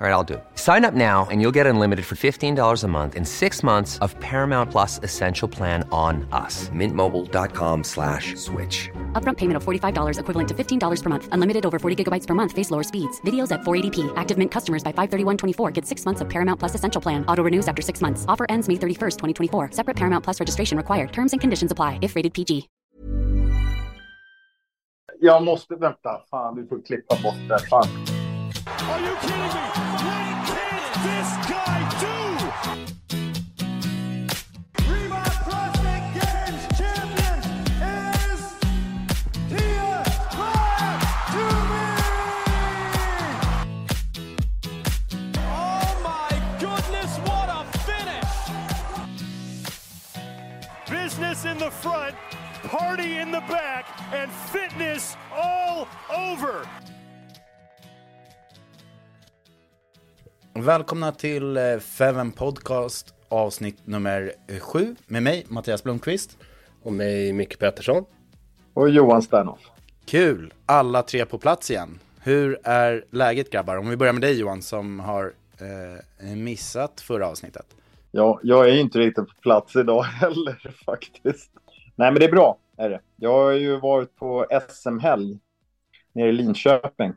All right, I'll do it. Sign up now and you'll get unlimited for $15 a month in six months of Paramount Plus Essential Plan on us. Mintmobile.com slash switch. Upfront payment of $45 equivalent to $15 per month. Unlimited over 40 gigabytes per month. Face lower speeds. Videos at 480p. Active Mint customers by 531.24 get six months of Paramount Plus Essential Plan. Auto renews after six months. Offer ends May 31st, 2024. Separate Paramount Plus registration required. Terms and conditions apply if rated PG. Jag måste, vänta, fan du får klippa bort det. Fan. Are you kidding me? Business in the front, party in the back, and fitness all over. Välkomna till eh, Feven Podcast avsnitt nummer eh, sju med mig Mattias Blomqvist. Och mig Micke Pettersson. Och Johan Sternoff. Kul! Alla tre på plats igen. Hur är läget grabbar? Om vi börjar med dig Johan som har eh, missat förra avsnittet. Ja, jag är inte riktigt på plats idag heller faktiskt. Nej, men det är bra. Är det. Jag har ju varit på SM-helg nere i Linköping.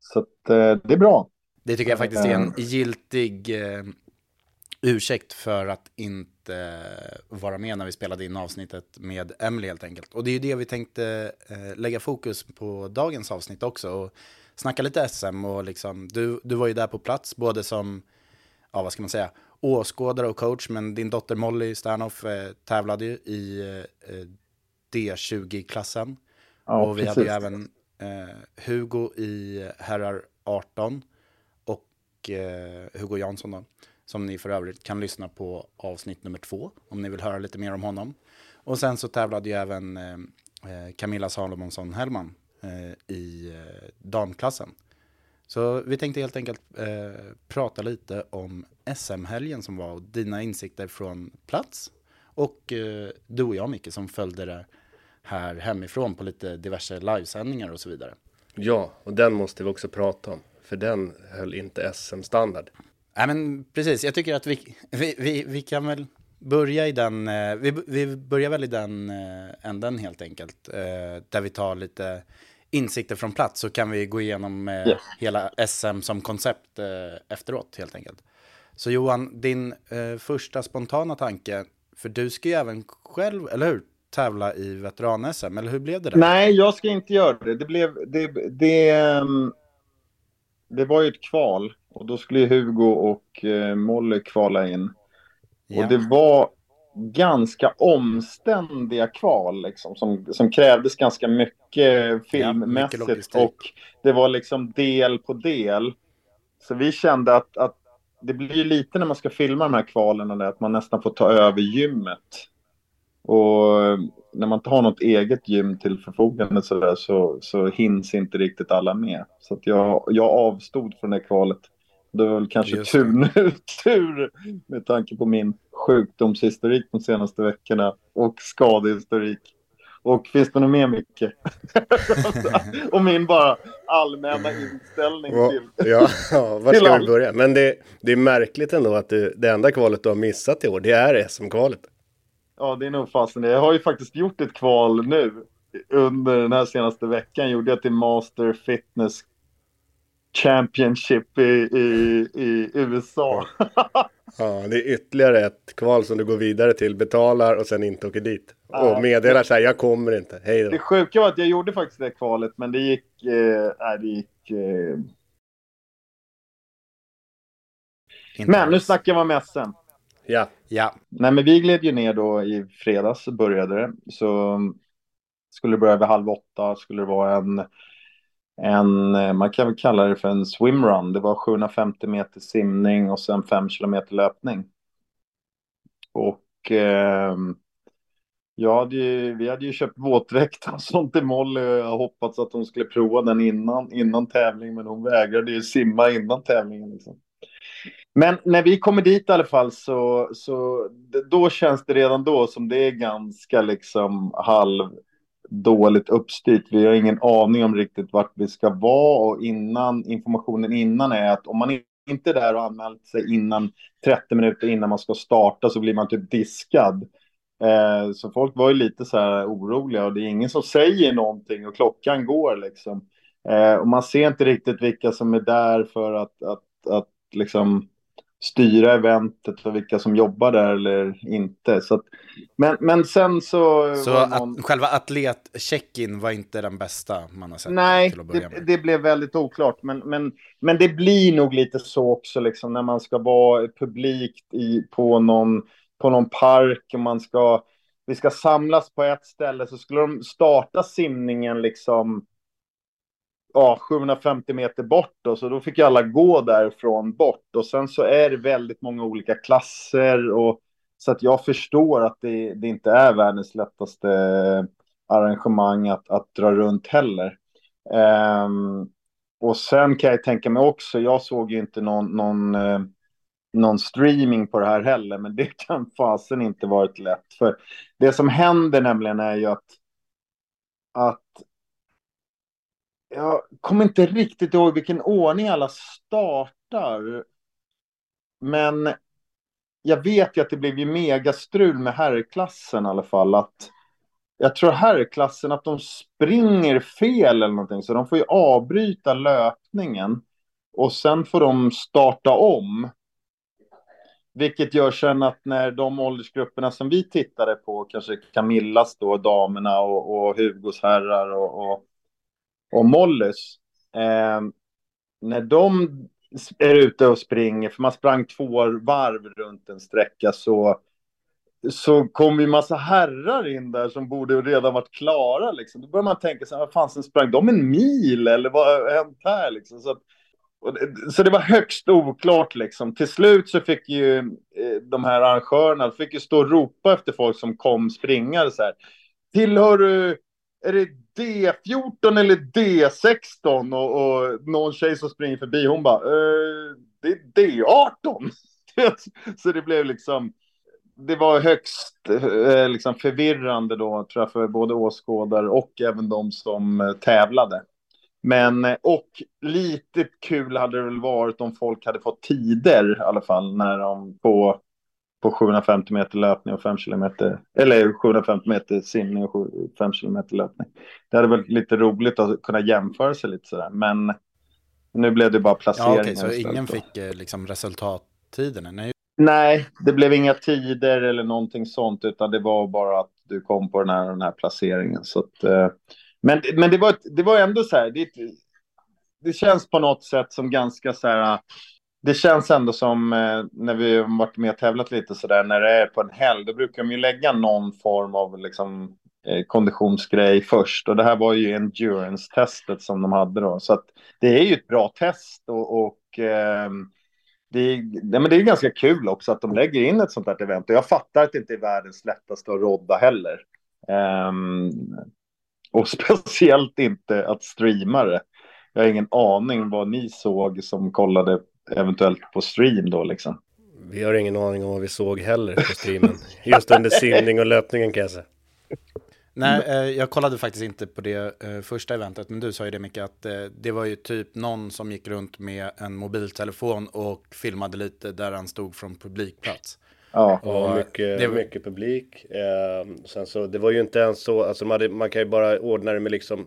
Så att, eh, det är bra. Det tycker jag faktiskt är en giltig eh, ursäkt för att inte vara med när vi spelade in avsnittet med Emily helt enkelt. Och det är ju det vi tänkte eh, lägga fokus på dagens avsnitt också. Och snacka lite SM och liksom, du, du var ju där på plats både som, ja vad ska man säga, åskådare och coach. Men din dotter Molly Sternoff eh, tävlade ju i eh, D20-klassen. Ja, och vi hade ju precis. även eh, Hugo i herrar 18 och eh, Hugo Jansson då, som ni för övrigt kan lyssna på avsnitt nummer två om ni vill höra lite mer om honom. Och sen så tävlade ju även eh, eh, Camilla Salomonsson Hellman eh, i eh, damklassen. Så vi tänkte helt enkelt eh, prata lite om SM-helgen som var och dina insikter från plats. Och eh, du och jag Micke som följde det här hemifrån på lite diverse livesändningar och så vidare. Ja, och den måste vi också prata om. För den höll inte SM-standard. Nej men precis, jag tycker att vi, vi, vi, vi kan väl börja i den, eh, vi, vi börjar väl i den eh, änden helt enkelt. eh, Där vi tar lite insikter från plats så kan vi gå igenom eh, Yes. hela SM som koncept eh, efteråt helt enkelt. Så Johan, din eh, första spontana tanke, för du ska ju även själv, eller hur, tävla i veteran-SM, eller hur blev det där? Nej, jag ska inte göra det. Det, blev, det, det, ehm, det var ju ett kval och då skulle Hugo och eh, Molly kvala in. Ja. Och det var ganska omständiga kval liksom, som, som krävdes ganska mycket filmmässigt. logistik. och det var liksom del på del. Så vi kände att, att det blir lite när man ska filma de här kvalen att man nästan får ta över gymmet. Och när man inte har något eget gym till förfogande så, där, så, så hinns inte riktigt alla med. Så jag, jag avstod från det kvalet. Det var väl kanske det. tur nu, tur med tanke på min sjukdomshistorik de senaste veckorna och skadehistorik. Och finns det något mer Micke? och min bara allmänna inställning Ja, till... ja, ja var ska vi börja? Men det, det är märkligt ändå att du, det enda kvalet du har missat i år, det är SM-kvalet. Ja, det är nog fasen det. Jag har ju faktiskt gjort ett kval nu. Under den här senaste veckan gjorde jag till Master Fitness Championship i, i, i USA. Ja, det är ytterligare ett kval som du går vidare till, betalar och sen inte åker dit. Och meddelar så här, jag kommer inte, hej Det då. sjuka var att jag gjorde faktiskt det kvalet, men det gick... Eh, det gick... Eh... Men nu snackar vi om SM. Ja, Ja, Nej, men vi gled ju ner då i fredags började det. Så skulle det börja vid halv åtta, skulle det vara en, en, eh, man kan väl kalla det för en swimrun. Det var 750 meter simning och sen 5 kilometer löpning. Och eh, jag hade ju, vi hade ju köpt våtdräkt och sånt till Molly och jag hoppats att hon skulle prova den innan, innan tävling, men hon vägrade ju simma innan tävlingen. Liksom. Men när vi kommer dit i alla fall så, så då känns det redan då som det är ganska liksom halv dåligt uppstyrt. Vi har ingen aning om riktigt vart vi ska vara och innan informationen innan är att om man inte är där och anmält sig innan 30 minuter innan man ska starta så blir man typ diskad. Eh, så folk var ju lite så här oroliga och det är ingen som säger någonting och klockan går liksom. Eh, och man ser inte riktigt vilka som är där för att, att, att liksom styra eventet och vilka som jobbar där eller inte. Så att, men, men sen så... så någon- att, själva atlet-check-in var inte den bästa man har sett Nej, det, det blev väldigt oklart. Men, men, men det blir nog lite så också liksom, när man ska vara publikt i, på, någon, på någon park och man ska, vi ska samlas på ett ställe så skulle de starta simningen liksom ja, 750 meter bort då, så då fick ju alla gå därifrån bort och sen så är det väldigt många olika klasser och så att jag förstår att det, det inte är världens lättaste eh, arrangemang att, att dra runt heller. Um, och sen kan jag tänka mig också, jag såg ju inte någon, någon, eh, någon streaming på det här heller, men det kan fasen inte varit lätt. För det som händer nämligen är ju att, att jag kommer inte riktigt ihåg vilken ordning alla startar. Men jag vet ju att det blev ju megastrul med herrklassen i alla fall. Att jag tror herrklassen att de springer fel eller någonting. Så de får ju avbryta löpningen. Och sen får de starta om. Vilket gör sen att när de åldersgrupperna som vi tittade på, kanske Camillas då, damerna och, och Hugos herrar och, och, och Mollys. Eh, när de är ute och springer, för man sprang två varv runt en sträcka, så, så kom ju massa herrar in där som borde redan varit klara. Liksom. Då börjar man tänka så här, vad fan, sen sprang de en mil eller vad har hänt här? Liksom? Så, att, och det, så det var högst oklart liksom. Till slut så fick ju eh, de här arrangörerna fick ju stå och ropa efter folk som kom springande. så här. Tillhör du, är det D14 eller D16? Och, och någon tjej som springer förbi, hon bara, eh, det är D18. så det blev liksom, det var högst eh, liksom förvirrande då, tror jag, för både åskådare och även de som eh, tävlade. Men, eh, och lite kul hade det väl varit om folk hade fått tider i alla fall när de på, på 750 meter löpning och 5 kilometer, eller 750 meter simning och 5 kilometer löpning. Det hade varit lite roligt att kunna jämföra sig lite sådär, men nu blev det bara Ja, placeringar. okej, så istället ingen då. fick eh, liksom resultattiderna? Nej, Nej, det blev inga tider eller någonting sånt, utan det var bara att du kom på den här, den här placeringen. Så att, eh, men men det, var, ett- det var ändå så här, det, det känns på något sätt som ganska så här, det känns ändå som eh, när vi har varit med och tävlat lite sådär när det är på en helg, då brukar de ju lägga någon form av liksom, eh, konditionsgrej först. Och det här var ju endurance-testet som de hade då. Så att det är ju ett bra test och, och eh, det är, nej, men det är ganska kul också att de lägger in ett sånt här event. Och jag fattar att det inte är världens lättaste att rodda heller. Ehm, och speciellt inte att streama det. Jag har ingen aning vad ni såg som kollade eventuellt på stream då liksom. vi har ingen aning om vad vi såg heller på streamen. Just under simning och löpningen kan jag säga. Nej, eh, jag kollade faktiskt inte på det eh, första eventet, men du sa ju det mycket att eh, det var ju typ någon som gick runt med en mobiltelefon och filmade lite där han stod från publikplats. Ja. Och mycket, det- mycket publik. Sen så, det var ju inte ens så, alltså man, hade, man kan ju bara ordna det med liksom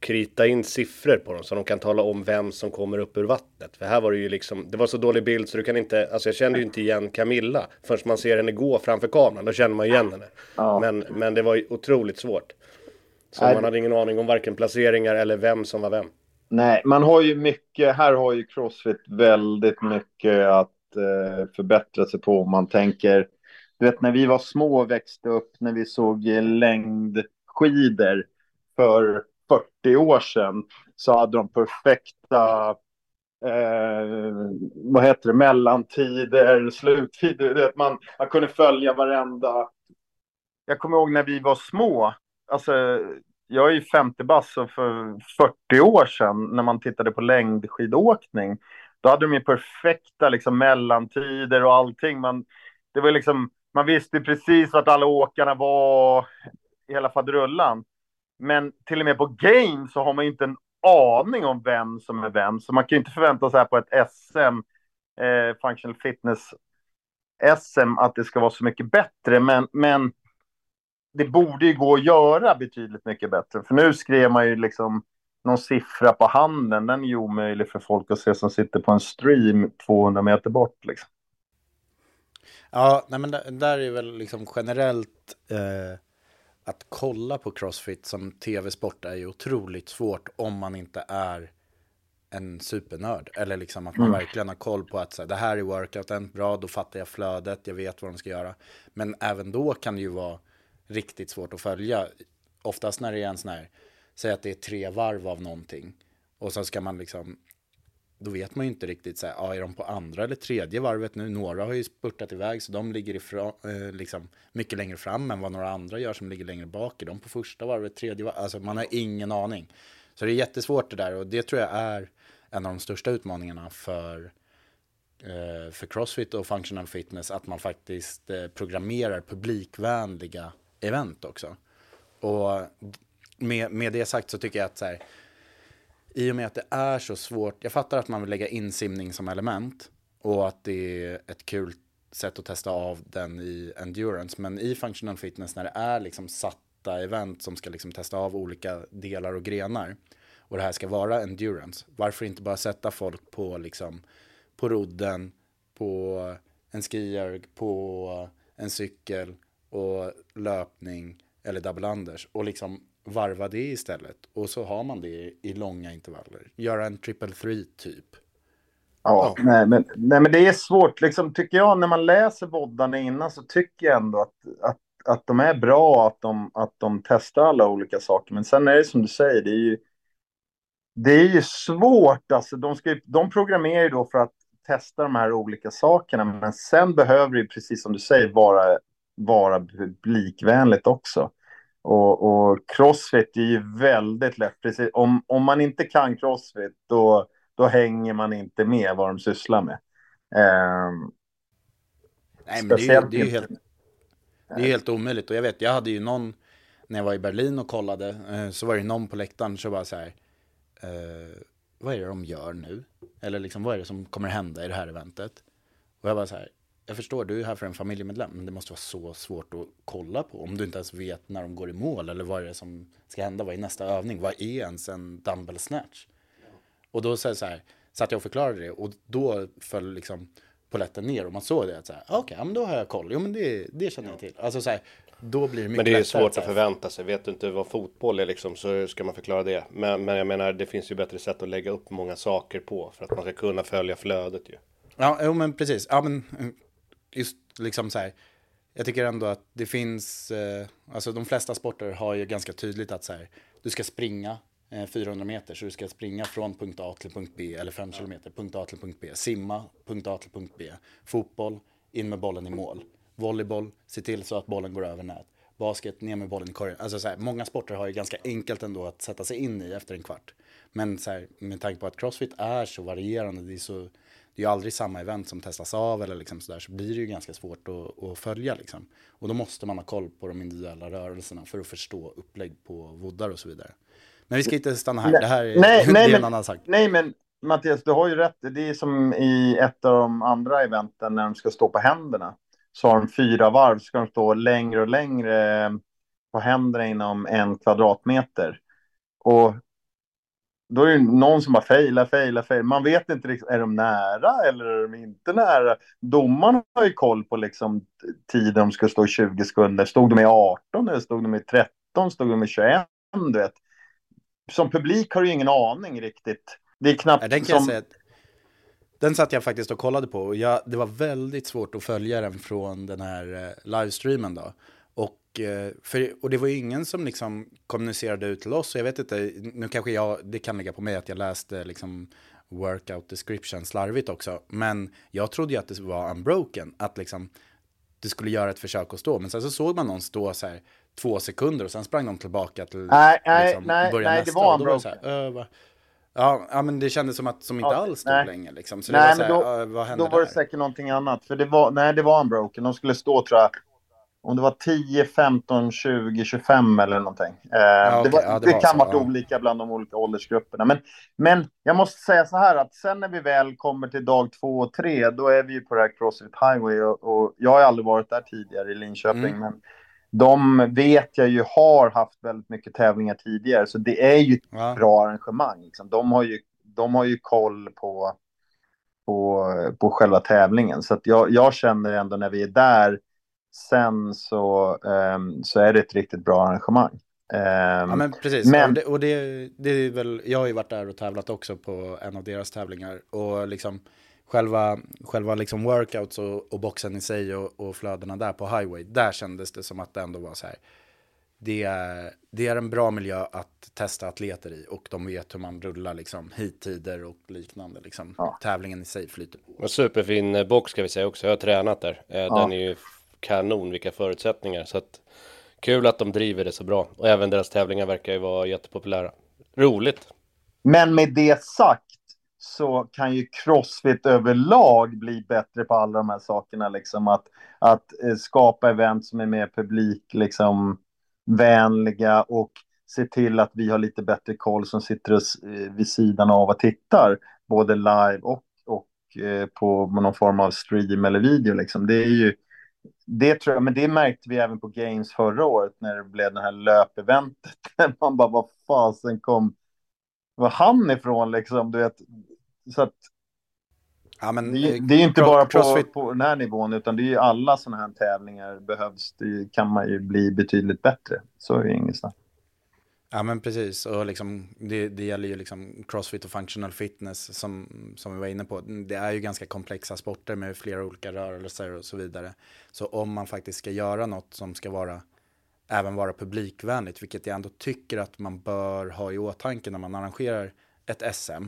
krita in siffror på dem så de kan tala om vem som kommer upp ur vattnet. För här var det ju liksom, det var så dålig bild så du kan inte, alltså jag kände ju inte igen Camilla förrän man ser henne gå framför kameran, då känner man igen henne. Ja. Men, men det var ju otroligt svårt. Så Nej. man hade ingen aning om varken placeringar eller vem som var vem. Nej, man har ju mycket, här har ju Crossfit väldigt mycket att eh, förbättra sig på om man tänker, du vet när vi var små och växte upp, när vi såg längdskidor för 40 år sedan, så hade de perfekta, eh, vad heter det, mellantider, sluttider, Det, man, man kunde följa varenda, jag kommer ihåg när vi var små, alltså jag är ju 50 bass och för 40 år sedan när man tittade på längdskidåkning, då hade de ju perfekta liksom, mellantider och allting. Man, det var liksom, man visste precis vart alla åkarna var i hela faderullan. Men till och med på game så har man ju inte en aning om vem som är vem. Så man kan ju inte förvänta sig här på ett SM, eh, Functional Fitness SM, att det ska vara så mycket bättre. Men, men det borde ju gå att göra betydligt mycket bättre. För nu skrev man ju liksom någon siffra på handen. Den är ju omöjlig för folk att se som sitter på en stream 200 meter bort. Liksom. Ja, nej men där, där är väl liksom generellt eh, att kolla på Crossfit som tv-sport är ju otroligt svårt om man inte är en supernörd. Eller liksom att man verkligen har koll på att så här, det här är workouten, bra, då fattar jag flödet, jag vet vad de ska göra. Men även då kan det ju vara riktigt svårt att följa. Oftast när det är en sån här, säg att det är tre varv av någonting. Och så ska man liksom då vet man ju inte riktigt så här, ja, är de på andra eller tredje varvet nu? Några har ju spurtat iväg så de ligger ifrån, eh, liksom mycket längre fram än vad några andra gör som ligger längre bak. Är de på första varvet, tredje varvet? Alltså man har ingen aning. Så det är jättesvårt det där och det tror jag är en av de största utmaningarna för eh, för Crossfit och Functional Fitness att man faktiskt eh, programmerar publikvänliga event också. Och med, med det sagt så tycker jag att så här, i och med att det är så svårt, jag fattar att man vill lägga in simning som element och att det är ett kul sätt att testa av den i endurance, men i functional fitness när det är liksom satta event som ska liksom testa av olika delar och grenar och det här ska vara endurance, varför inte bara sätta folk på liksom på rodden, på en skierg, på en cykel och löpning eller double unders och liksom varva det istället. Och så har man det i långa intervaller. Göra en triple three typ. Ja, Nej, men, nej, men det är svårt. Liksom, tycker jag, när man läser voddarna innan så tycker jag ändå att, att, att de är bra, att de, att de testar alla olika saker. Men sen är det som du säger, det är ju, det är ju svårt. Alltså, de, ska, de programmerar ju då för att testa de här olika sakerna. Men sen behöver det ju, precis som du säger, vara, vara publikvänligt också. Och, och crossfit är ju väldigt lätt. Precis, om, om man inte kan crossfit, då, då hänger man inte med vad de sysslar med. Ehm, Nej, men det är ju, det är ju helt, det är helt omöjligt. Och jag vet, jag hade ju någon, när jag var i Berlin och kollade, eh, så var det någon på läktaren som bara så här, eh, vad är det de gör nu? Eller liksom, vad är det som kommer hända i det här eventet? Och jag bara så här, jag förstår, du är här för en familjemedlem, men det måste vara så svårt att kolla på om du inte ens vet när de går i mål eller vad är det som ska hända, vad är nästa övning, vad är ens en dumbbell snatch? Och då så här, så här, satt jag och förklarade det och då föll liksom poletten ner och man såg det att så här, "Ah, okej, ja, men då har jag koll, jo men det, det känner jag till. Alltså så här, då blir det mycket Men det är lättare svårt att förvänta sig. Vet du inte vad fotboll är liksom så ska man förklara det. Men, men jag menar det finns ju bättre sätt att lägga upp många saker på för att man ska kunna följa flödet ju. Ja, jo, men precis. Ja, men eh, liksom så här. Jag tycker ändå att det finns, eh, alltså de flesta sporter har ju ganska tydligt att så här, du ska springa eh, 400 meter, så du ska springa från punkt A till punkt B, eller 5 kilometer, punkt A till punkt B, simma, punkt A till punkt B, fotboll, in med bollen i mål, volleyboll, se till så att bollen går över nät, basket, ner med bollen i korgen. Alltså så här, många sporter har ju ganska enkelt ändå att sätta sig in i efter en kvart. Men så här, med tanke på att crossfit är så varierande, det är så det är ju aldrig samma event som testas av eller liksom sådär, så blir det ju ganska svårt att, att följa liksom. Och då måste man ha koll på de individuella rörelserna för att förstå upplägg på voddar och så vidare. Men vi ska inte stanna här, det här är, nej, det nej, en annan sak. nej, men Mattias, du har ju rätt. Det är som i ett av de andra eventen när de ska stå på händerna. så har de fyra varv, så ska de stå längre och längre på händerna inom en kvadratmeter. Och då är det någon som bara failar, failar, failar. Man vet inte, liksom, är de nära eller är de inte nära? Domaren har ju koll på liksom, tiden de ska stå i 20 sekunder. Stod de i 18 eller stod de i 13? Stod de i 21? Du vet. Som publik har du ingen aning riktigt. Det är knappt Ja, den, kan som... jag säga, den satt jag faktiskt och kollade på och jag, det var väldigt svårt att följa den från den här eh, livestreamen då. Och, eh, för, och det var ju ingen som liksom kommunicerade ut till oss. Jag vet inte, nu kanske jag, det kan ligga på mig att jag läste liksom workout description slarvigt också. Men jag trodde ju att det var unbroken, att liksom du skulle göra ett försök att stå. Men sen så såg man någon stå så här två sekunder och sen sprang de tillbaka till Nej, liksom, nej, börja nej, det nästa. var då det så här, "Ö, va?" Ja, ja, men det kändes som att som inte Ja, alls stod nej. länge liksom. Så det Nej, var så men här, då, "Ö, vad hände då var det där? säkert någonting annat. För det var, nej, det var unbroken. De skulle stå, tror jag, om det var 10, 15, 20, 25 eller någonting. Eh, det, okej. var, Ja, det det, var kan varit ja. olika bland de olika åldersgrupperna. Men, men jag måste säga så här att sen när vi väl kommer till dag två och tre, då är vi ju på det här Crossfit Highway. Och, och jag har aldrig varit där tidigare i Linköping. Mm. Men de vet jag ju har haft väldigt mycket tävlingar tidigare. Så det är ju ett Ja. bra arrangemang. Liksom. De, har ju, de har ju koll på på, på själva tävlingen. Så jag, jag känner ändå när vi är där sen så, ehm, så är det ett riktigt bra arrangemang. Ehm, Ja men precis, Men- Ja, och, det, och det, det är väl, jag har ju varit där och tävlat också på en av deras tävlingar. Och liksom själva, själva liksom workouts och, och boxen i sig och, och flödena där på highway, där kändes det som att det ändå var så här. Det är, det är en bra miljö att testa atleter i och de vet hur man rullar liksom hittider och liknande. Liksom. Tävlingen i sig flyter på. Och superfin box ska vi säga också. Jag har tränat där. Eh, Den är ju kanon, vilka förutsättningar. Så att, kul att de driver det så bra. Och även deras tävlingar verkar ju vara jättepopulära. Roligt. Men med det sagt så kan ju Crossfit överlag bli bättre på alla de här sakerna. Liksom att, att eh, skapa event som är mer publik, liksom, vänliga och se till att vi har lite bättre koll som sitter oss, eh, vid sidan av och tittar, både live och, och eh, på någon form av stream eller video. Liksom. Det är ju det tror jag, men det märkte vi även på Games förra året när det blev det här löpeventet. Man bara, vad fasen kom var han ifrån liksom, du vet. Så att Ja, men, det, eh, det är ju inte bara på, på den här nivån, utan det är ju alla sådana här tävlingar behövs. Det kan man ju bli betydligt bättre. Så är det inget snack. Ja men precis, och liksom, det, det gäller ju liksom crossfit och functional fitness som, som vi var inne på. Det är ju ganska komplexa sporter med flera olika rörelser och så vidare. Så om man faktiskt ska göra något som ska vara, även vara publikvänligt, vilket jag ändå tycker att man bör ha i åtanke när man arrangerar ett SM,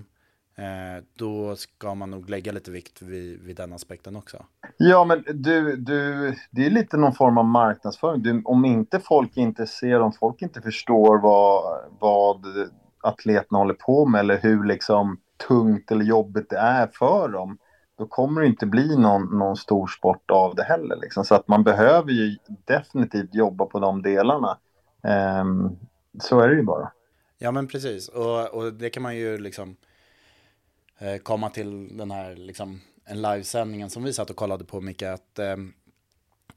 då ska man nog lägga lite vikt vid, vid den aspekten också. Ja, men du, du, det är lite någon form av marknadsföring. Du, om inte folk är intresserade, om folk inte förstår vad, vad atleterna håller på med eller hur liksom tungt eller jobbigt det är för dem, då kommer det inte bli någon, någon stor sport av det heller. Liksom. Så att man behöver ju definitivt jobba på de delarna. Ehm, så är det ju bara. Ja men precis, och, och det kan man ju liksom eh, komma till den här liksom en livesändningen som vi satt och kollade på Micke att eh,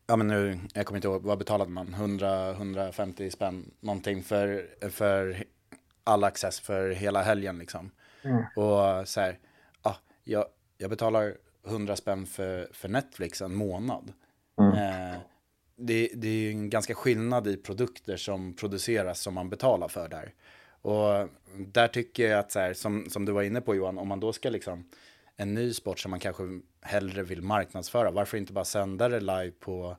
ja men nu, jag kommer inte ihåg, vad betalade man? 100-150 spänn någonting för, för all access för hela helgen liksom. Och så här, ja, jag, jag betalar 100 spänn för, för Netflix en månad. Eh, det, det är ju en ganska skillnad i produkter som produceras som man betalar för där. Och där tycker jag att så här, som, som du var inne på Johan, om man då ska liksom en ny sport som man kanske hellre vill marknadsföra, varför inte bara sända det live på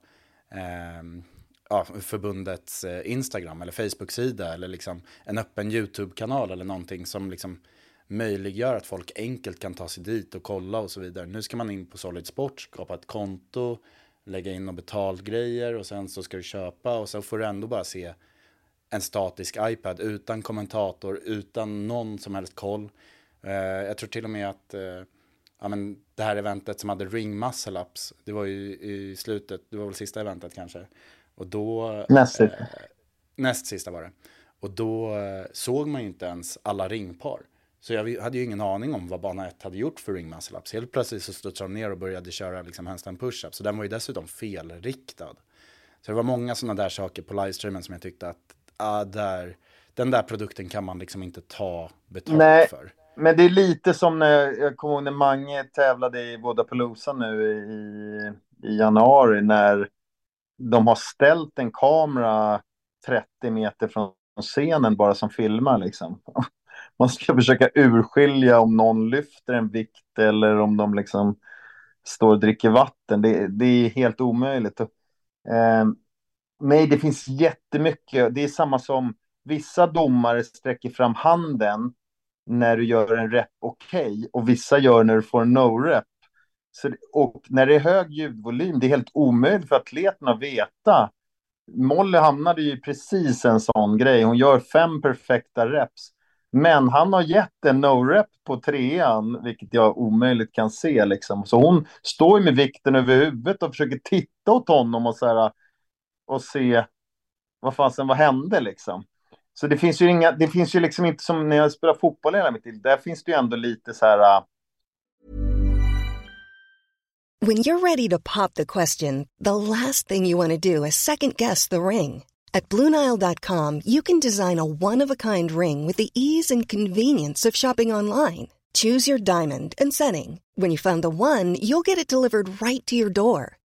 eh, ja, förbundets eh, Instagram eller Facebook-sida eller liksom en öppen YouTube-kanal eller någonting som liksom möjliggör att folk enkelt kan ta sig dit och kolla och så vidare. Nu ska man in på Solid Sport, skapa ett konto, lägga in och betalgrejer och sen så ska du köpa och så får du ändå bara se en statisk iPad utan kommentator, utan någon som helst koll. Eh, jag tror till och med att eh, ja, men det här eventet som hade Ring Muscle Ups, det var ju i slutet, det var väl sista eventet kanske. Och då... Näst eh, näst sista var det. Och då eh, såg man ju inte ens alla ringpar. Så jag hade ju ingen aning om vad bana 1 hade gjort för ring muscle ups. Helt plötsligt så studsade de ner och började köra liksom handstand push-ups. Så den var ju dessutom felriktad. Så det var många sådana där saker på livestreamen som jag tyckte att ah, där, den där produkten kan man liksom inte ta betalt Nej. för. Men det är lite som när jag kommer ihåg när Mange tävlade i Vodapalooza nu i, i januari när de har ställt en kamera 30 meter från scenen bara som filmar liksom. Man ska försöka urskilja om någon lyfter en vikt eller om de liksom står och dricker vatten. Det, det är helt omöjligt. Eh, nej, det finns jättemycket. Det är samma som vissa domare sträcker fram handen när du gör en rep okej okay, och vissa gör när du får en no-rep. och när det är hög ljudvolym, det är helt omöjligt för atleten att veta. Molly hamnade ju precis en sån grej. Hon gör fem perfekta reps. Men han har gett en no-rep på trean, vilket jag omöjligt kan se. Liksom. Så hon står med vikten över huvudet och försöker titta åt honom och, så här, och se vad fasen, vad hände liksom. Så det finns ju inga, det finns ju liksom inte som när jag spelar fotboll hela mitt liv, där finns det ju ändå lite så här... Uh... When you're ready to pop the question, the last thing you want to do is second guess the ring. At BlueNile.com you can design a one-of-a-kind ring with the ease and convenience of shopping online. Choose your diamond and setting. When you find the one, you'll get it delivered right to your door.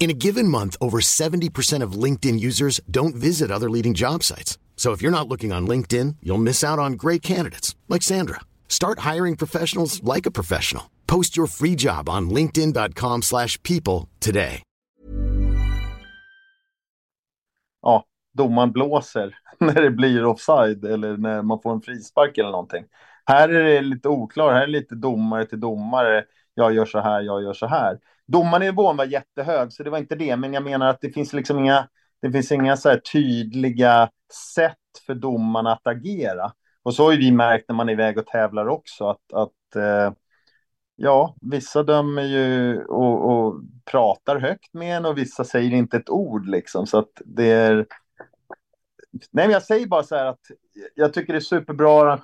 In a given month, over 70% of LinkedIn users don't visit other leading job sites. So if you're not looking on LinkedIn, you'll miss out on great candidates like Sandra. Start hiring professionals like a professional. Post your free job on linkedin.com/people today. Ja, domaren blåser när det blir offside eller när man får en frispark eller någonting. Här är det lite oklart. Här är det lite domare till domare. Jag gör så här, jag gör så här domarnivån var jättehög, så det var inte det. Men jag menar att det finns liksom inga, det finns inga så tydliga sätt för domarna att agera. Och så har ju vi märkt när man är iväg och tävlar också, att, att eh, ja, vissa dömer ju och, och, pratar högt med en och vissa säger inte ett ord liksom. Så att det är... Nej, men jag säger bara så här att jag tycker det är superbra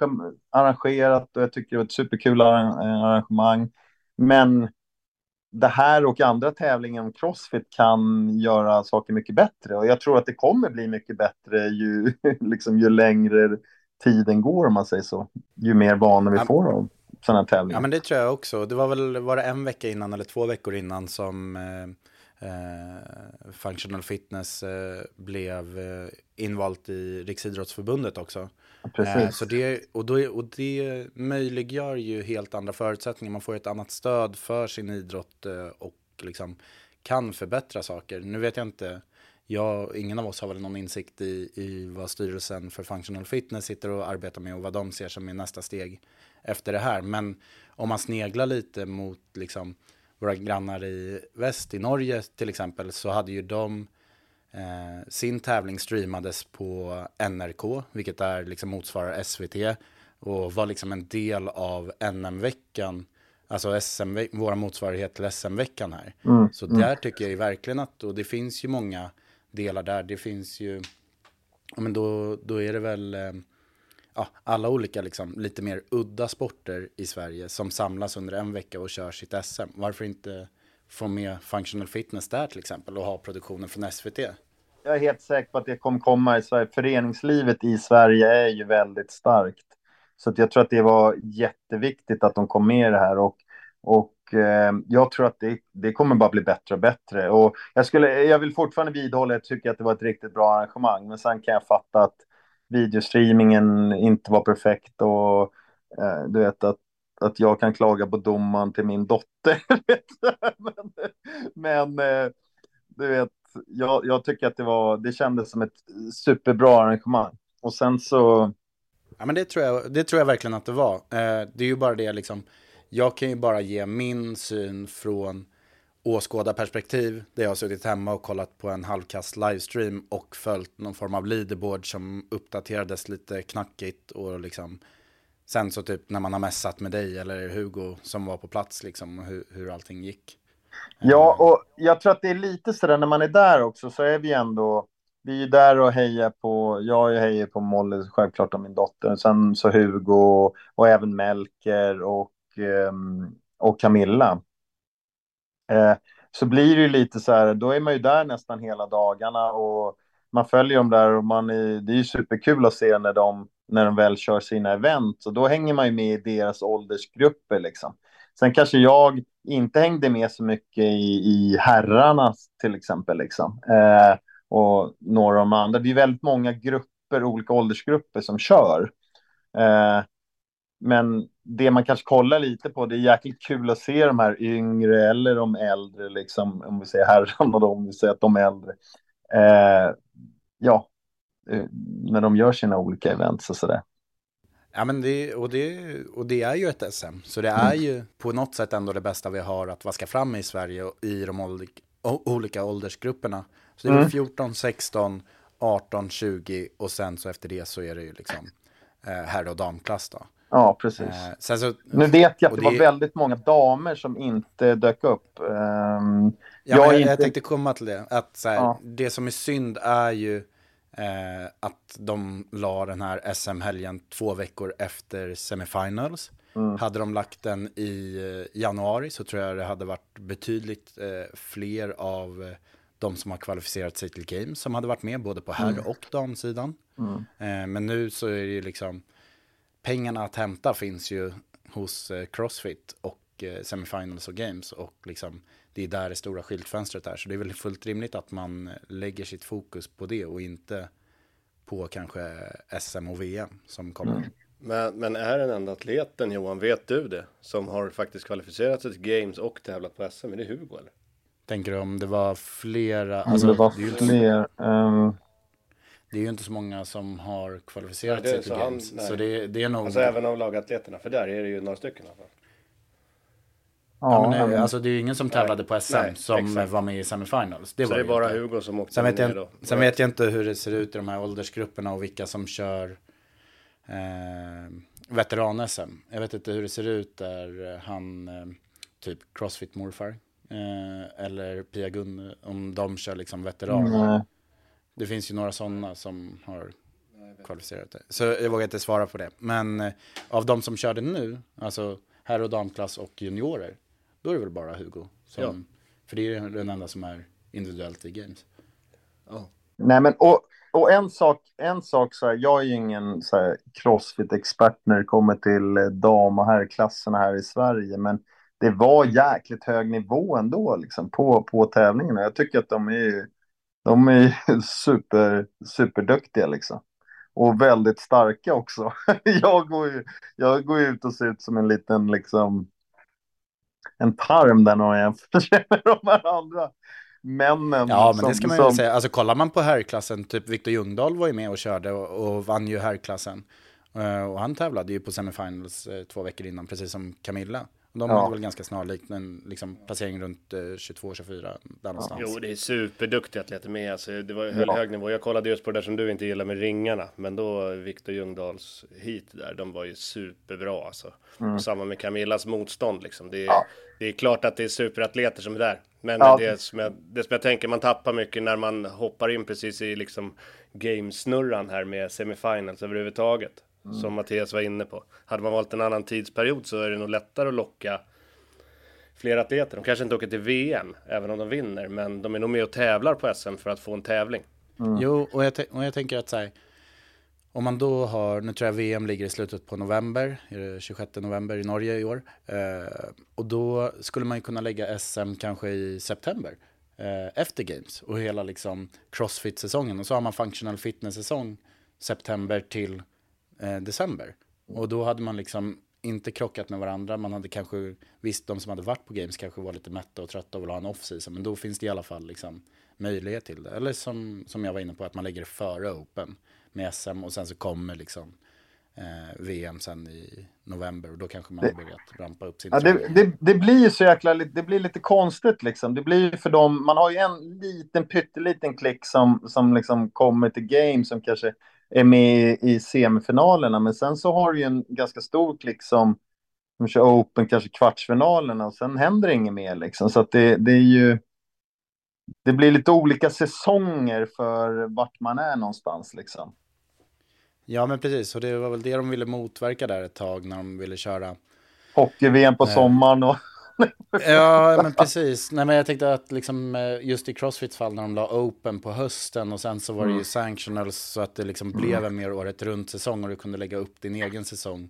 arrangerat och jag tycker det var ett superkul arrangemang. Men det här och andra tävlingar om Crossfit kan göra saker mycket bättre. Och jag tror att det kommer bli mycket bättre ju, liksom, ju längre tiden går, om man säger så. Ju mer vana vi får av sådana här tävlingar. Ja, men det tror jag också. Det var väl var det en vecka innan eller två veckor innan som eh, eh, Functional Fitness eh, blev eh, invalt i Riksidrottsförbundet också. Precis. Eh, så det, och, då, och det möjliggör ju helt andra förutsättningar. Man får ett annat stöd för sin idrott eh, och liksom kan förbättra saker. Nu vet jag inte, jag, ingen av oss har väl någon insikt i, i vad styrelsen för Functional Fitness sitter och arbetar med och vad de ser som är nästa steg efter det här. Men om man sneglar lite mot liksom, våra grannar i väst, i Norge till exempel, så hade ju de Eh, sin tävling streamades på NRK, vilket är liksom motsvarar SVT och var liksom en del av NM-veckan, alltså SM, våra motsvarighet till SM-veckan här. Mm, så mm. där tycker jag ju verkligen att, och det finns ju många delar där, det finns ju, ja men då, då är det väl, eh, ja, alla olika liksom, lite mer udda sporter i Sverige som samlas under en vecka och kör sitt SM. Varför inte få med functional fitness där till exempel och ha produktionen från SVT? jag är helt säker på att det kommer komma i Sverige. Föreningslivet i Sverige är ju väldigt starkt. Så att jag tror att det var jätteviktigt att de kom med i det här. Och, och eh, jag tror att det, det kommer bara bli bättre och bättre. Och jag, skulle, jag vill fortfarande vidhålla att jag tycker att det var ett riktigt bra arrangemang. Men sen kan jag fatta att videostreamingen inte var perfekt. Och eh, du vet att att jag kan klaga på domaren till min dotter. men, men eh, du vet, jag, jag tycker att det var, det kändes som ett superbra arrangemang. Och sen så... Ja men det tror jag, det tror jag verkligen att det var. Eh, det är ju bara det liksom, jag kan ju bara ge min syn från åskådarperspektiv. Där jag har suttit hemma och kollat på en halvkast livestream och följt någon form av leaderboard som uppdaterades lite knackigt och liksom sen så typ när man har mässat med dig eller Hugo som var på plats liksom hur, hur allting gick. Ja, och jag tror att det är lite sådär när man är där också så är vi ändå vi är där och hejar på, jag hejar på Molly självklart och min dotter, sen så Hugo och även Melker och, ehm, och Camilla. Eh, så blir det ju lite så här, då är man ju där nästan hela dagarna och man följer dem där och man är, det är ju superkul att se när de, när de väl kör sina event och då hänger man ju med i deras åldersgrupper liksom. Sen kanske jag inte hängde med så mycket i, i herrarna till exempel liksom. Eh, och några av de andra. Det är väldigt många grupper, olika åldersgrupper som kör. Eh, men det man kanske kollar lite på, det är jäkligt kul att se de här yngre eller de äldre, liksom, om vi säger herrarna då, om vi säger att de är äldre. Eh, ja, eh, när de gör sina olika events och sådär. Ja, men det, och, det, och det är ju ett SM, så det är ju på något sätt ändå det bästa vi har att vaska fram i Sverige och i de olika åldersgrupperna. Så det är mm. 14, 16, 18, 20 och sen så efter det så är det ju liksom eh, herr och damklass då. Ja, precis. Eh, så, nu vet jag att det, det, var väldigt många damer som inte dök upp. Um, ja, jag, jag, inte... jag tänkte komma till det. Att, här, ja. Det som är synd är ju eh, att de la den här SM-helgen två veckor efter semifinals. Mm. Hade de lagt den i eh, januari så tror jag det hade varit betydligt eh, fler av de som har kvalificerat sig till Games som hade varit med både på herr mm. och damsidan. Mm. Eh, men nu så är det ju liksom pengarna att hämta finns ju hos eh, Crossfit och eh, semifinals och Games och liksom det är där det stora skyltfönstret är. Så det är väl fullt rimligt att man lägger sitt fokus på det och inte på kanske SM och VM som kommer. Mm. Men, men är den enda atleten, Johan, vet du det, som har faktiskt kvalificerat sig till Games och tävlat på SM? Är det Hugo eller? Tänker du om det var flera? Alltså, det var det fler. Så, um... Det är ju inte så många som har kvalificerat nej, sig till Games. Han, så det, det, är nog... Alltså även av lagatleterna, för där är det ju några stycken i alla fall. Ja, men nej, alltså det är ju ingen som tävlade på SM nej, som exakt. var med i semifinals. Det så var det är bara inte. Hugo som åkte sen vet, jag, då. sen vet jag inte hur det ser ut i de här åldersgrupperna och vilka som kör eh, veteran-SM. Jag vet inte hur det ser ut där han, eh, typ Crossfit morfar eh, eller Pia Gun, om de kör liksom veteran. Mm. Det finns ju några sådana som har kvalificerat det. Så jag vågar inte svara på det. Men eh, av de som körde nu, alltså herr och damklass och juniorer, då är det väl bara Hugo. Som, ja. För det är den enda som är individuellt i games. Ja. Nej, men och, och en sak, en sak så här, jag är ju ingen så här, crossfit-expert när det kommer till eh, dam och herrklasserna här i Sverige, men det var jäkligt hög nivå ändå liksom, på, på tävlingarna. Jag tycker att de är, de är super, superduktiga liksom. Och väldigt starka också. jag, går ju, jag går ut och ser ut som en liten liksom, en tarm där någon jämför med de här andra männen. Ja, men det ska man ju som... säga. Alltså kollar man på herrklassen, typ Viktor Ljungdahl var ju med och körde och, och vann ju herrklassen. Uh, och han tävlade ju på semifinals uh, två veckor innan, precis som Camilla. De ja. hade väl ganska snarlikt en liksom, placering runt uh, 22-24 där någonstans. Jo, det är superduktiga atleter med. Alltså, det var höll ja. hög nivå. Jag kollade just på det där som du inte gillar med ringarna. Men då Viktor Ljungdahls hit där, de var ju superbra alltså. Mm. Och samma med Camillas motstånd liksom. Det är, ja. det är klart att det är superatleter som är där. Men ja. det, som jag, det som jag tänker, man tappar mycket när man hoppar in precis i liksom gamesnurran här med semifinals överhuvudtaget. Mm. Som Mattias var inne på. Hade man valt en annan tidsperiod så är det nog lättare att locka fler atleter. De kanske inte åker till VM, även om de vinner, men de är nog med och tävlar på SM för att få en tävling. Mm. Jo, och jag, och jag tänker att så här, om man då har, nu tror jag VM ligger i slutet på november, 26 november i Norge i år. Eh, och då skulle man ju kunna lägga SM kanske i september eh, efter Games och hela liksom crossfit-säsongen. Och så har man functional fitness-säsong september till eh, december. Och då hade man liksom inte krockat med varandra. Man hade kanske, visst de som hade varit på Games kanske var lite mätta och trötta och vill ha en off-season. Men då finns det i alla fall liksom möjlighet till det. Eller som, som jag var inne på, att man lägger det före Open med SM och sen så kommer liksom eh, VM sen i november och då kanske man har börjat rampa upp sin Ja, det, det, det blir ju så jäkla, det blir lite konstigt liksom. Det blir ju för dem, man har ju en liten pytteliten klick som, som liksom kommer till game som kanske är med i, semifinalerna. Men sen så har du ju en ganska stor klick som, som kör open, kanske kvartsfinalerna och sen händer inget mer liksom. Så att det, det är ju, det blir lite olika säsonger för vart man är någonstans liksom. Ja, men precis. Och det var väl det de ville motverka där ett tag när de ville köra. Hockey-VM på Nej. sommaren och... Ja, men precis. Nej, men jag tänkte att liksom, eh, just i Crossfits fall när de la Open på hösten och sen så var det ju Mm. sanctionals så att det liksom blev en mer året runt säsong och du kunde lägga upp din egen säsong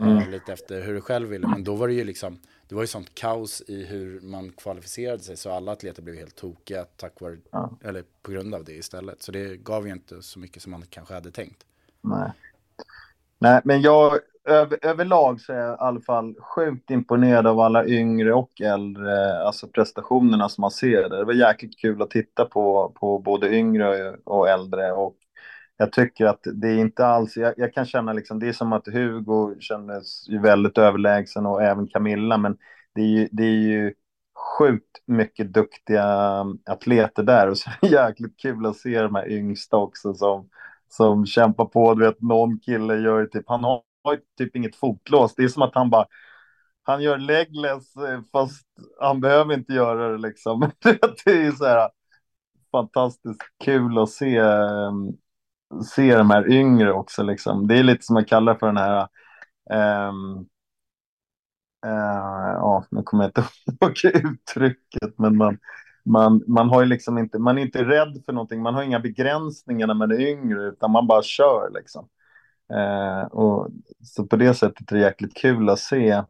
eh, Mm. lite efter hur du själv ville. Men då var det ju liksom, det var ju sånt kaos i hur man kvalificerade sig så alla atleter blev helt tokiga tack vare, eller på grund av det istället. Så det gav ju inte så mycket som man kanske hade tänkt. Nej. Nej, men jag över, överlag så är jag i alla fall sjukt imponerad av alla yngre och äldre, alltså prestationerna som man ser. Det var jäkligt kul att titta på, på både yngre och äldre och jag tycker att det är inte alls, jag, jag kan känna liksom, det är som att Hugo kändes ju väldigt överlägsen och även Camilla, men det är ju, det är ju sjukt mycket duktiga atleter där och så är det jäkligt kul att se de här yngsta också som, som kämpar på. Du vet, någon kille gör ju typ, han har ju typ inget fotlås. Det är som att han bara, han gör legless eh, fast han behöver inte göra det liksom. Det är ju så här fantastiskt kul att se, eh, se de här yngre också liksom. Det är lite som man kallar för den här um, ja, nu kommer jag inte ihåg uttrycket, men man, man, man har ju liksom inte, man är inte rädd för någonting, man har inga begränsningar när man är yngre, utan man bara kör liksom. Eh, och, så på det sättet är det jäkligt kul att se,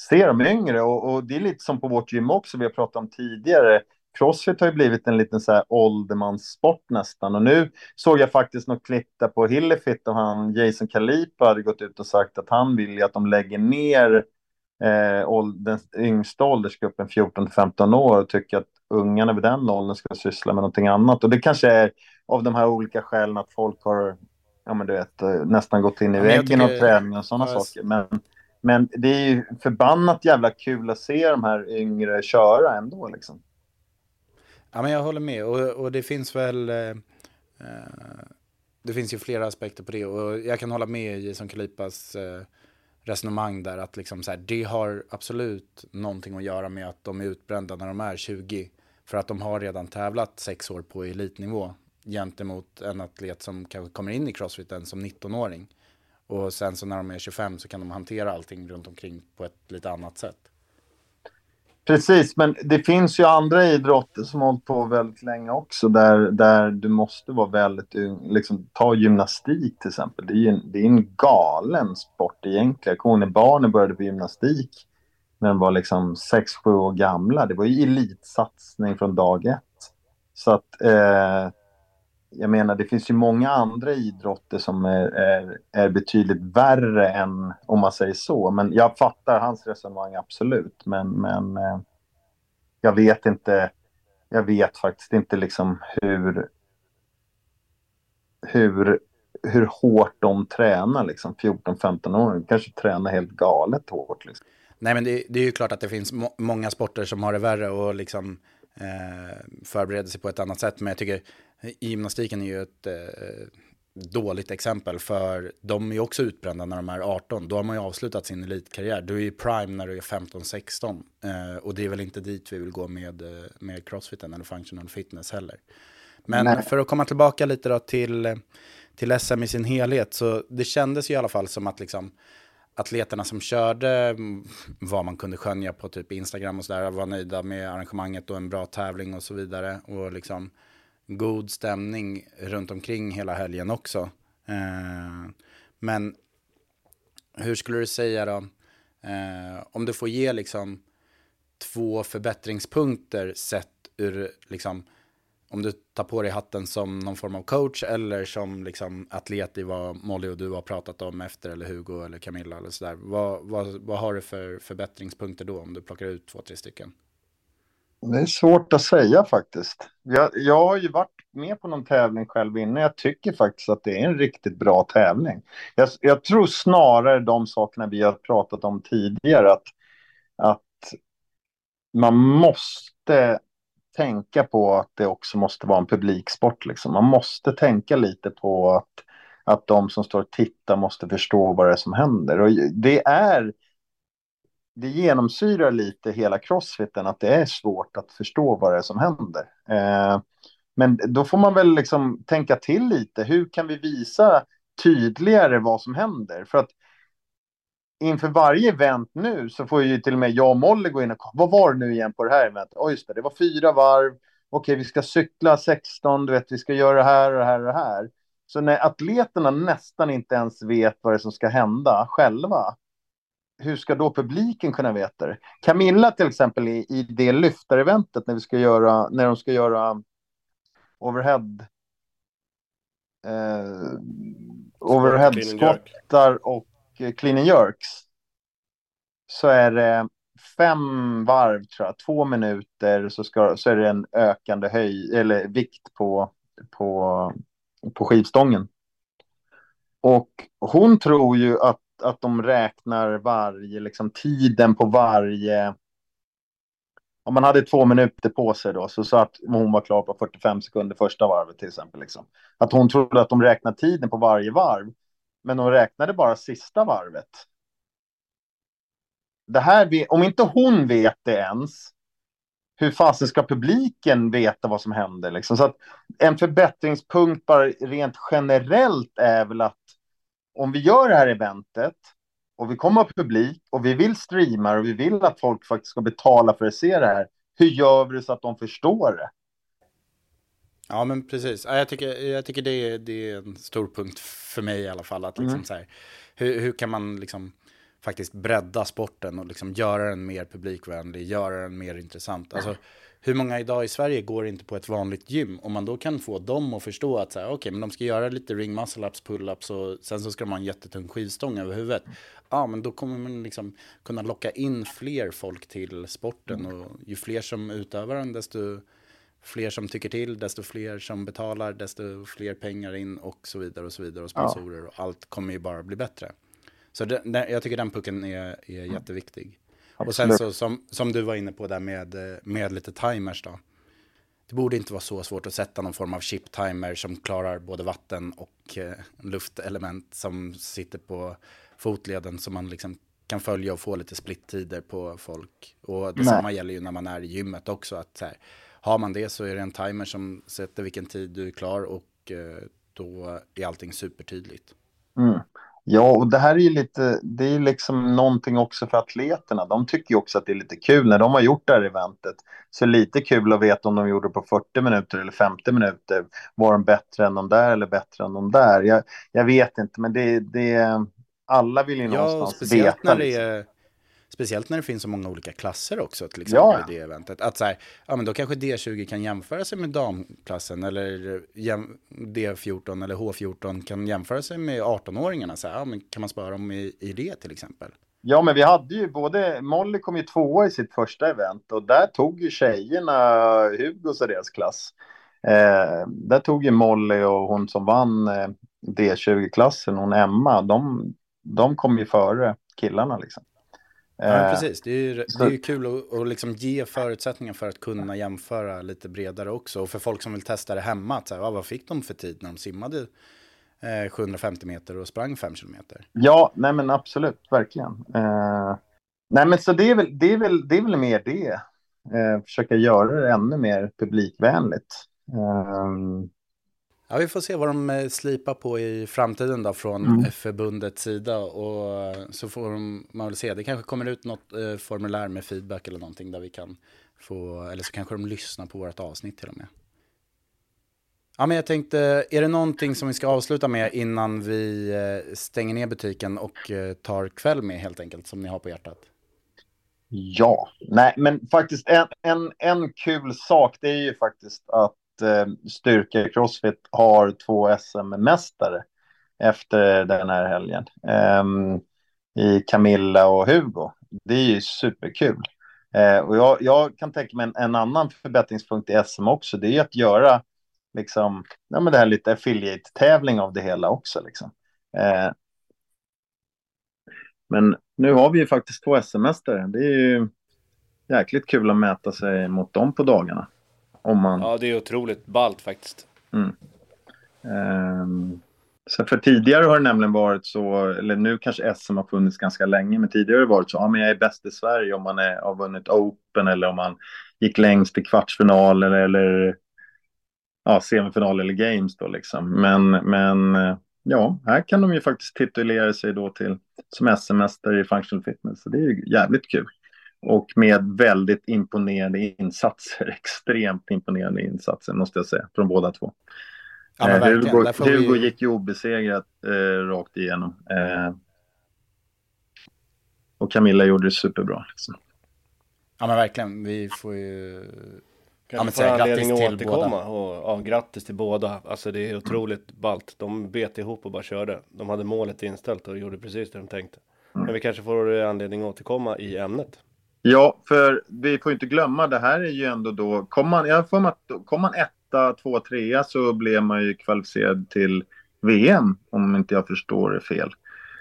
se de yngre, och, och det är lite som på vårt gym också, vi har pratat om tidigare, Crossfit har ju blivit en liten så här åldermanssport nästan. Och nu såg jag faktiskt något klipp där på Hillefit och han Jason Kalipa hade gått ut och sagt att han vill ju att de lägger ner eh, den yngsta åldersgruppen 14-15 år och tycker att ungarna vid den åldern ska syssla med någonting annat. Och det kanske är av de här olika skälen att folk har ja, men du vet, eh, nästan gått in i Ja, väggen och tycker- träning och sådana Ja, saker. Men, men det är ju förbannat jävla kul att se de här yngre köra ändå liksom. Ja, men jag håller med. Och, och det finns väl... Eh, eh, det finns ju flera aspekter på det. Och jag kan hålla med Jason Kalipas eh, resonemang där. Att liksom så här, det har absolut någonting att göra med att de är utbrända när de är 20. För att de har redan tävlat sex år på elitnivå. Gentemot en atlet som kanske kommer in i crossfiten som 19-åring. Och sen så när de är 25 så kan de hantera allting runt omkring på ett lite annat sätt. Precis, men det finns ju andra idrotter som har hållit på väldigt länge också där, där du måste vara väldigt ung. Liksom, ta gymnastik till exempel. Det är ju en, det är en galen sport egentligen. Jag kommer när barnen började på gymnastik när de var liksom 6-7 år gamla. Det var ju elitsatsning från dag ett. Så att eh, jag menar, det finns ju många andra idrotter som är, är, är betydligt värre än om man säger så. Men jag fattar hans resonemang absolut. Men, men eh, jag vet inte. Jag vet faktiskt inte liksom hur. Hur, hur hårt de tränar liksom 14-15 år. Kanske tränar helt galet hårt liksom. Nej, men det, det är ju klart att det finns må många sporter som har det värre och liksom eh, förbereder sig på ett annat sätt. Men jag tycker gymnastiken är ju ett eh, dåligt exempel för de är ju också utbrända när de är 18. Då har man ju avslutat sin elitkarriär. Du är ju prime när du är 15-16 eh, och det är väl inte dit vi vill gå med, eh, med crossfiten eller functional fitness heller. Men Nej. för att komma tillbaka lite då till, till SM i sin helhet så det kändes ju i alla fall som att liksom atleterna som körde mm, vad man kunde skönja på typ Instagram och sådär var nöjda med arrangemanget och en bra tävling och så vidare. Och liksom god stämning runt omkring hela helgen också. Eh, men hur skulle du säga då, eh, om du får ge liksom två förbättringspunkter sett ur liksom om du tar på dig hatten som någon form av coach eller som liksom atlet i vad Molly och du har pratat om efter eller Hugo eller Camilla eller sådär. Vad, vad, vad har du för förbättringspunkter då om du plockar ut två, tre stycken? Det är svårt att säga faktiskt. Jag, jag har ju varit med på någon tävling själv innan. Jag tycker faktiskt att det är en riktigt bra tävling. Jag, jag tror snarare de sakerna vi har pratat om tidigare. Att, att man måste tänka på att det också måste vara en publiksport. Liksom. Man måste tänka lite på att, att de som står och tittar måste förstå vad det är som händer. Och det är det genomsyrar lite hela crossfiten att det är svårt att förstå vad det är som händer. Eh, men då får man väl liksom tänka till lite. Hur kan vi visa tydligare vad som händer? För att inför varje event nu så får ju till och med jag och Molly gå in och vad var det nu igen på det här eventet? Oj, oh, just det, det var fyra varv. Okej, vi ska cykla 16, du vet, vi ska göra det här och det här och det här. Så när atleterna nästan inte ens vet vad det är som ska hända själva, hur ska då publiken kunna veta det? Camilla till exempel i, i det lyftareventet när vi ska göra, när de ska göra overhead eh, overhead skottar och eh, clean and jerks så är det fem varv tror jag, två minuter så, ska, så är det en ökande höj eller vikt på, på, på skivstången. Och hon tror ju att att de räknar varje, liksom tiden på varje... Om man hade två minuter på sig då, så, så att hon var klar på 45 sekunder första varvet till exempel. Liksom. Att hon trodde att de räknade tiden på varje varv, men de räknade bara sista varvet. Det här, om inte hon vet det ens, hur fasen ska publiken veta vad som händer? Liksom? Så att en förbättringspunkt bara rent generellt är väl att om vi gör det här eventet och vi kommer ha publik och vi vill streama och vi vill att folk faktiskt ska betala för att se det här. Hur gör vi det så att de förstår det? Ja, men precis. Jag tycker, jag tycker det, är, det är en stor punkt för mig i alla fall. Att liksom mm. så här, hur, hur kan man liksom faktiskt bredda sporten och liksom göra den mer publikvänlig, göra den mer intressant. Alltså, hur många idag i Sverige går inte på ett vanligt gym? Om man då kan få dem att förstå att så här, okay, men de ska göra lite ring muscle ups, pull ups och sen så ska de ha en jättetung skivstång över huvudet. Ja, men då kommer man liksom kunna locka in fler folk till sporten och ju fler som utövar den, desto fler som tycker till, desto fler som betalar, desto fler pengar in och så vidare och så vidare och sponsorer och allt kommer ju bara bli bättre. Så det, jag tycker den pucken är, är jätteviktig. Och sen så som, som du var inne på där med, med lite timers då. Det borde inte vara så svårt att sätta någon form av chip-timer som klarar både vatten och eh, luftelement som sitter på fotleden så man liksom kan följa och få lite splittider på folk. Och detsamma gäller ju när man är i gymmet också. Att så här, har man det så är det en timer som sätter vilken tid du är klar och eh, då är allting supertydligt. Mm. Ja, och det här är ju lite, det är liksom någonting också för atleterna. De tycker ju också att det är lite kul när de har gjort det här eventet. Så lite kul att veta om de gjorde det på 40 minuter eller 50 minuter. Var de bättre än de där eller bättre än de där? Jag, jag vet inte, men det, det, alla vill ju ja, någonstans veta. När det är, liksom. Speciellt när det finns så många olika klasser också, till exempel ja. i det eventet. Att så här, ja men då kanske D20 kan jämföra sig med damklassen eller D14 eller H14 kan jämföra sig med 18-åringarna. Så här, ja, men kan man spara dem i, i det till exempel? Ja, men vi hade ju både, Molly kom ju tvåa i sitt första event och där tog ju tjejerna Hugos och deras klass. Eh, där tog ju Molly och hon som vann eh, D20-klassen, hon Emma, de, de kom ju före killarna liksom. Ja, eh, precis. Det är ju, det är ju kul att, att liksom ge förutsättningar för att kunna jämföra lite bredare också. Och för folk som vill testa det hemma, att säga, vad fick de för tid när de simmade eh, 750 meter och sprang 5 kilometer? Ja, nej men absolut, verkligen. Eh, nej men så det är väl, det är väl, det är väl mer det. Eh, försöka göra det ännu mer publikvänligt. Eh, Ja, vi får se vad de eh, slipar på i framtiden då från mm. förbundets sida. Och så får man väl se. Det kanske kommer ut något eh, formulär med feedback eller någonting där vi kan få, eller så kanske de lyssnar på vårt avsnitt till och med. Ja, men jag tänkte, är det någonting som vi ska avsluta med innan vi eh, stänger ner butiken och eh, tar kväll med helt enkelt, som ni har på hjärtat? Ja, nej, men faktiskt en, en, en kul sak, det är ju faktiskt att eh, styrka i Crossfit har två SM-mästare efter den här helgen. Eh, I Camilla och Hugo. Det är ju superkul. Eh, och jag, jag, kan tänka mig en, en, annan förbättringspunkt i SM också. Det är att göra liksom, ja, men det här lite affiliate-tävling av det hela också. Liksom. Eh, men nu har vi ju faktiskt två SM-mästare. Det är ju jäkligt kul att mäta sig mot dem på dagarna. Om man... Ja, det är otroligt ballt faktiskt. Mm. Um, så för tidigare har det nämligen varit så, eller nu kanske SM har funnits ganska länge, men tidigare har det varit så, ja men jag är bäst i Sverige om man är, har vunnit Open eller om man gick längst i kvartsfinal eller, eller ja, semifinal eller games då liksom. Men, men ja, här kan de ju faktiskt titulera sig då till som SM-mästare i functional fitness, så det är ju jävligt kul. Och med väldigt imponerande insatser, extremt imponerande insatser måste jag säga, från båda två. Ja, eh, Hugo, Hugo vi... gick ju obesegrat eh, rakt igenom. Eh, och Camilla gjorde det superbra. Liksom. Ja men verkligen, vi får ju kan ja, säga grattis till återkomma. båda. Och, ja, grattis till båda. Alltså det är otroligt ballt. De bet ihop och bara körde. De hade målet inställt och gjorde precis det de tänkte. Mm. Men vi kanske får anledning att återkomma i ämnet. Ja, för vi får inte glömma, det här är ju ändå då, kom man, jag får att kom man etta, två, trea så blev man ju kvalificerad till VM, om inte jag förstår det fel.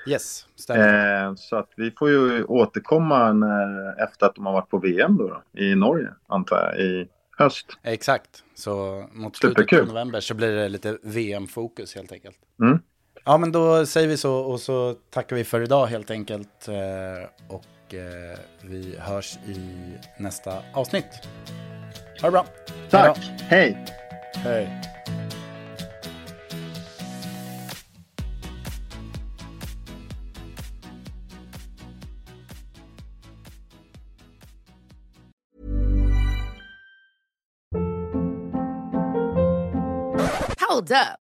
Yes, stämmer. Eh, så att vi får ju återkomma när, efter att de har varit på VM då, då i Norge, antar jag, i höst. Exakt, så mot slutet av november så blir det lite VM-fokus helt enkelt. Mm. Ja, men då säger vi så och så tackar vi för idag helt enkelt. Eh, och Eh, vi hörs i nästa avsnitt. Ha det bra. Tack. Hej. Hej. Hold up.